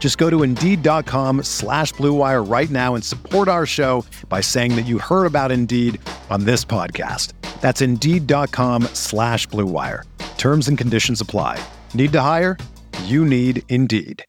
Just go to Indeed.com slash BlueWire right now and support our show by saying that you heard about Indeed on this podcast. That's Indeed.com slash BlueWire. Terms and conditions apply. Need to hire? You need Indeed.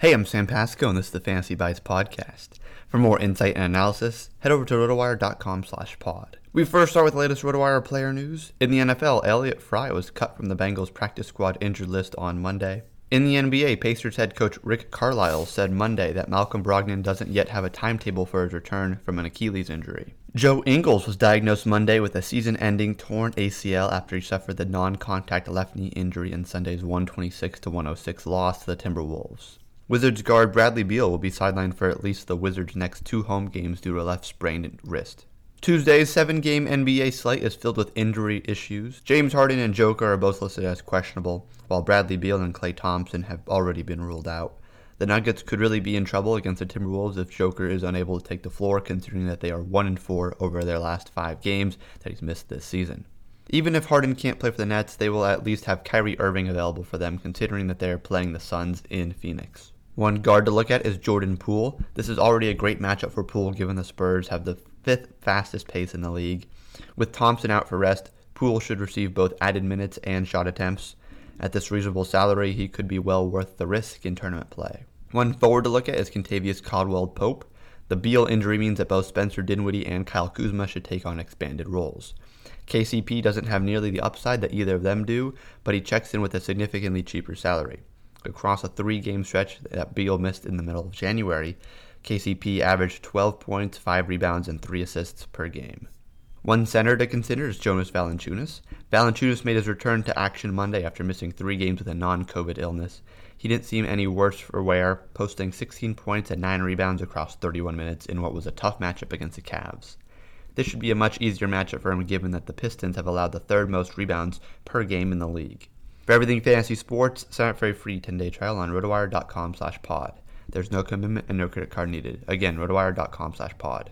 Hey, I'm Sam Pasco, and this is the Fantasy Bites podcast. For more insight and analysis, head over to rotowire.com slash pod. We first start with the latest RotoWire player news. In the NFL, Elliott Fry was cut from the Bengals practice squad injured list on Monday. In the NBA, Pacers head coach Rick Carlisle said Monday that Malcolm Brogdon doesn't yet have a timetable for his return from an Achilles injury. Joe Ingles was diagnosed Monday with a season-ending torn ACL after he suffered the non-contact left knee injury in Sunday's 126 106 loss to the Timberwolves. Wizards guard Bradley Beal will be sidelined for at least the Wizards' next two home games due to a left sprained wrist. Tuesday's seven game NBA slate is filled with injury issues. James Harden and Joker are both listed as questionable, while Bradley Beal and Klay Thompson have already been ruled out. The Nuggets could really be in trouble against the Timberwolves if Joker is unable to take the floor, considering that they are 1 and 4 over their last five games that he's missed this season. Even if Harden can't play for the Nets, they will at least have Kyrie Irving available for them, considering that they are playing the Suns in Phoenix. One guard to look at is Jordan Poole. This is already a great matchup for Poole given the Spurs have the fifth fastest pace in the league. With Thompson out for rest, Poole should receive both added minutes and shot attempts. At this reasonable salary, he could be well worth the risk in tournament play. One forward to look at is Kentavious Caldwell Pope. The Beal injury means that both Spencer Dinwiddie and Kyle Kuzma should take on expanded roles. KCP doesn't have nearly the upside that either of them do, but he checks in with a significantly cheaper salary. Across a three game stretch that Beal missed in the middle of January, KCP averaged 12 points, 5 rebounds, and 3 assists per game. One center to consider is Jonas Valanciunas. Valanciunas made his return to action Monday after missing three games with a non-COVID illness. He didn't seem any worse for wear, posting 16 points and 9 rebounds across 31 minutes in what was a tough matchup against the Cavs. This should be a much easier matchup for him given that the Pistons have allowed the third most rebounds per game in the league. For everything fantasy sports, sign up for a free 10-day trial on rotowire.com slash pod. There's no commitment and no credit card needed. Again, rotowire.com slash pod.